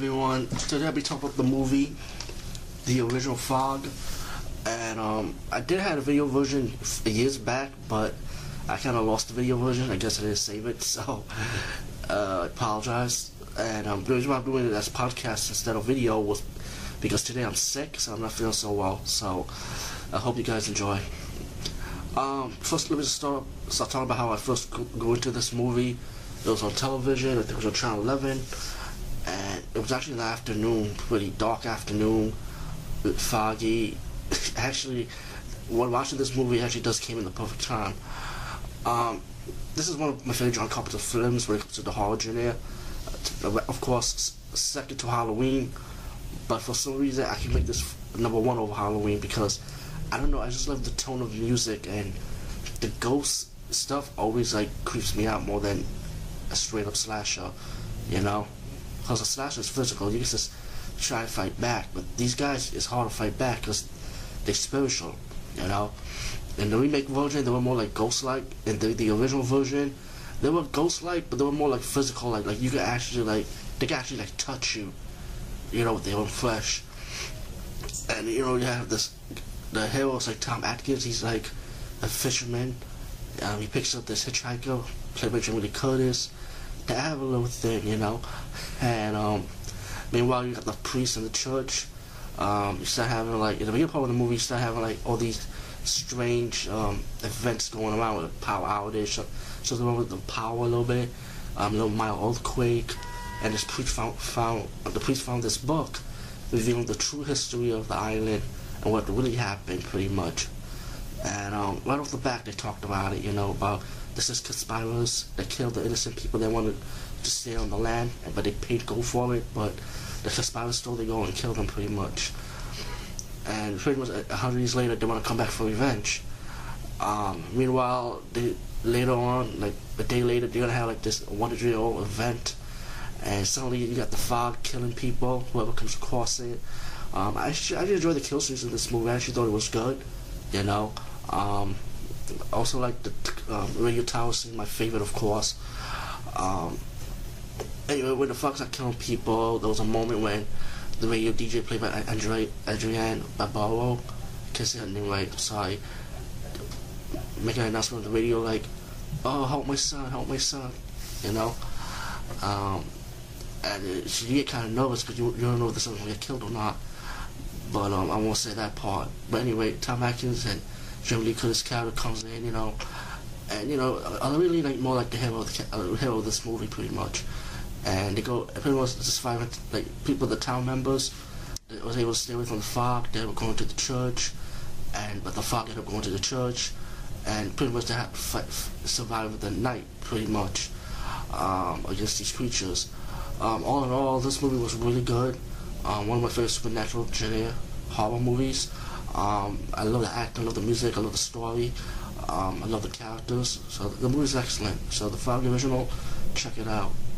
everyone. Today I'll be talking about the movie, the original Fog, and um, I did have a video version years back, but I kind of lost the video version. I guess I didn't save it, so uh, I apologize. And um, the reason why I'm doing it as podcast instead of video was because today I'm sick, so I'm not feeling so well. So I hope you guys enjoy. Um, first, let me start start talking about how I first go, go into this movie. It was on television. I think it was on Channel 11 and it was actually in the afternoon, pretty dark afternoon, foggy. actually, when watching this movie, actually does came in the perfect time. Um, this is one of my favorite John Carpenter films when it comes to the horror genre. Uh, of course, second to Halloween, but for some reason I can make this number one over Halloween because I don't know. I just love the tone of music and the ghost stuff always like creeps me out more than a straight up slasher, you know. Because a slasher is physical, you can just try to fight back. But these guys, it's hard to fight back because they're spiritual, you know. In the remake version, they were more like ghost-like. In the, the original version, they were ghost-like, but they were more like physical. Like like you could actually like they could actually like touch you, you know, with their own flesh. And you know you have this the hero is like Tom Atkins. He's like a fisherman. Um, he picks up this hitchhiker played by Jamie Lee Curtis a little thing, you know. And um, meanwhile, you got the priest in the church. Um, you start having like in the beginning part of the movie, you start having like all these strange um, events going around with power outage, so, something wrong with the power a little bit, um, a little mild earthquake, and this priest found found the priest found this book revealing the true history of the island and what really happened, pretty much. And um, right off the bat, they talked about it, you know, about this is conspirators that killed the innocent people that wanted to stay on the land, but they paid gold for it. But the conspirators stole their gold and killed them pretty much. And pretty much a hundred years later, they want to come back for revenge. Um, meanwhile, they, later on, like a day later, they're gonna have like this one-year-old event, and suddenly you got the fog killing people, whoever comes across it. Um, I I enjoyed the kill scenes in this movie. I actually thought it was good, you know. Um, also like the um, radio tower scene, my favorite of course. Um, anyway, when the fox are killing people, there was a moment when the radio DJ played by Andre, Adrienne can't say her name right, sorry, making an announcement on the radio like, oh, help my son, help my son, you know? Um, and she get kind of nervous because you, you don't know if the son's going to get killed or not. But um, I won't say that part. But anyway, Tom Atkins and Jamie Lee Curtis character comes in, you know, and you know, I really like more like the hero of the uh, hero of this movie, pretty much. And they go pretty much just five like people, the town members, that was able to stay away from the fog. They were going to the church, and but the fog ended up going to the church, and pretty much they had to fight, survive the night, pretty much, um, against these creatures. Um, all in all, this movie was really good. Um, one of my favorite supernatural genre horror movies. Um, I love the acting, I love the music, I love the story, um, I love the characters. So the movie is excellent. So the Fog original, check it out.